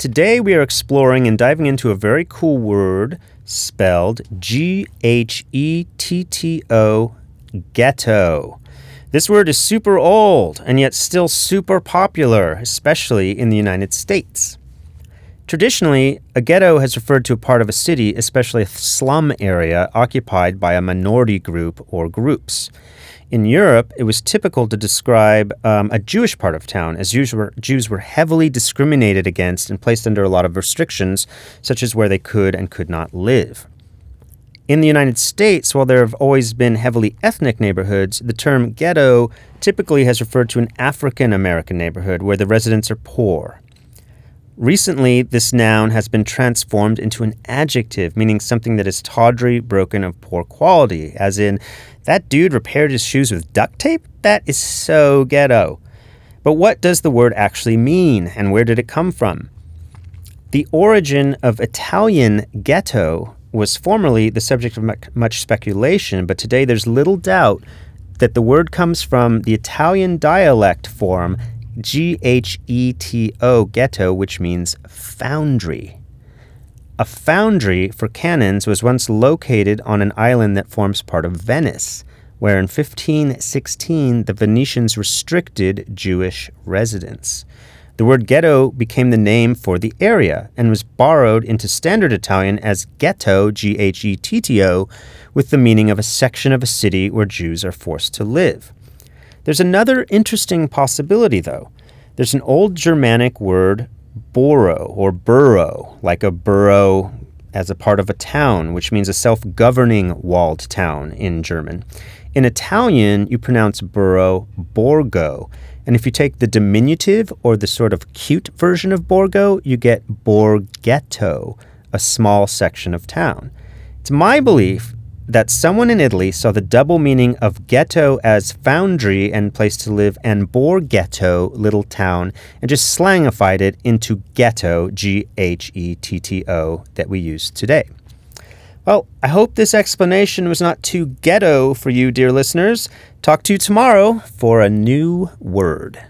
Today we are exploring and diving into a very cool word spelled G H E T T O, ghetto. This word is super old and yet still super popular, especially in the United States. Traditionally, a ghetto has referred to a part of a city, especially a slum area, occupied by a minority group or groups. In Europe, it was typical to describe um, a Jewish part of town, as Jews were, Jews were heavily discriminated against and placed under a lot of restrictions, such as where they could and could not live. In the United States, while there have always been heavily ethnic neighborhoods, the term ghetto typically has referred to an African American neighborhood where the residents are poor. Recently, this noun has been transformed into an adjective, meaning something that is tawdry, broken, of poor quality, as in, that dude repaired his shoes with duct tape? That is so ghetto. But what does the word actually mean, and where did it come from? The origin of Italian ghetto was formerly the subject of much speculation, but today there's little doubt that the word comes from the Italian dialect form G H E T O, ghetto, which means foundry. A foundry for cannons was once located on an island that forms part of Venice, where in 1516 the Venetians restricted Jewish residents. The word ghetto became the name for the area and was borrowed into Standard Italian as ghetto, G H E T T O, with the meaning of a section of a city where Jews are forced to live. There's another interesting possibility, though. There's an old Germanic word, burg or borough, like a borough as a part of a town, which means a self governing walled town in German. In Italian, you pronounce borough borgo. And if you take the diminutive or the sort of cute version of borgo, you get borghetto, a small section of town. It's my belief that someone in Italy saw the double meaning of ghetto as foundry and place to live and borghetto, little town, and just slangified it into ghetto, G H E T T O, that we use today. Well, I hope this explanation was not too ghetto for you, dear listeners. Talk to you tomorrow for a new word.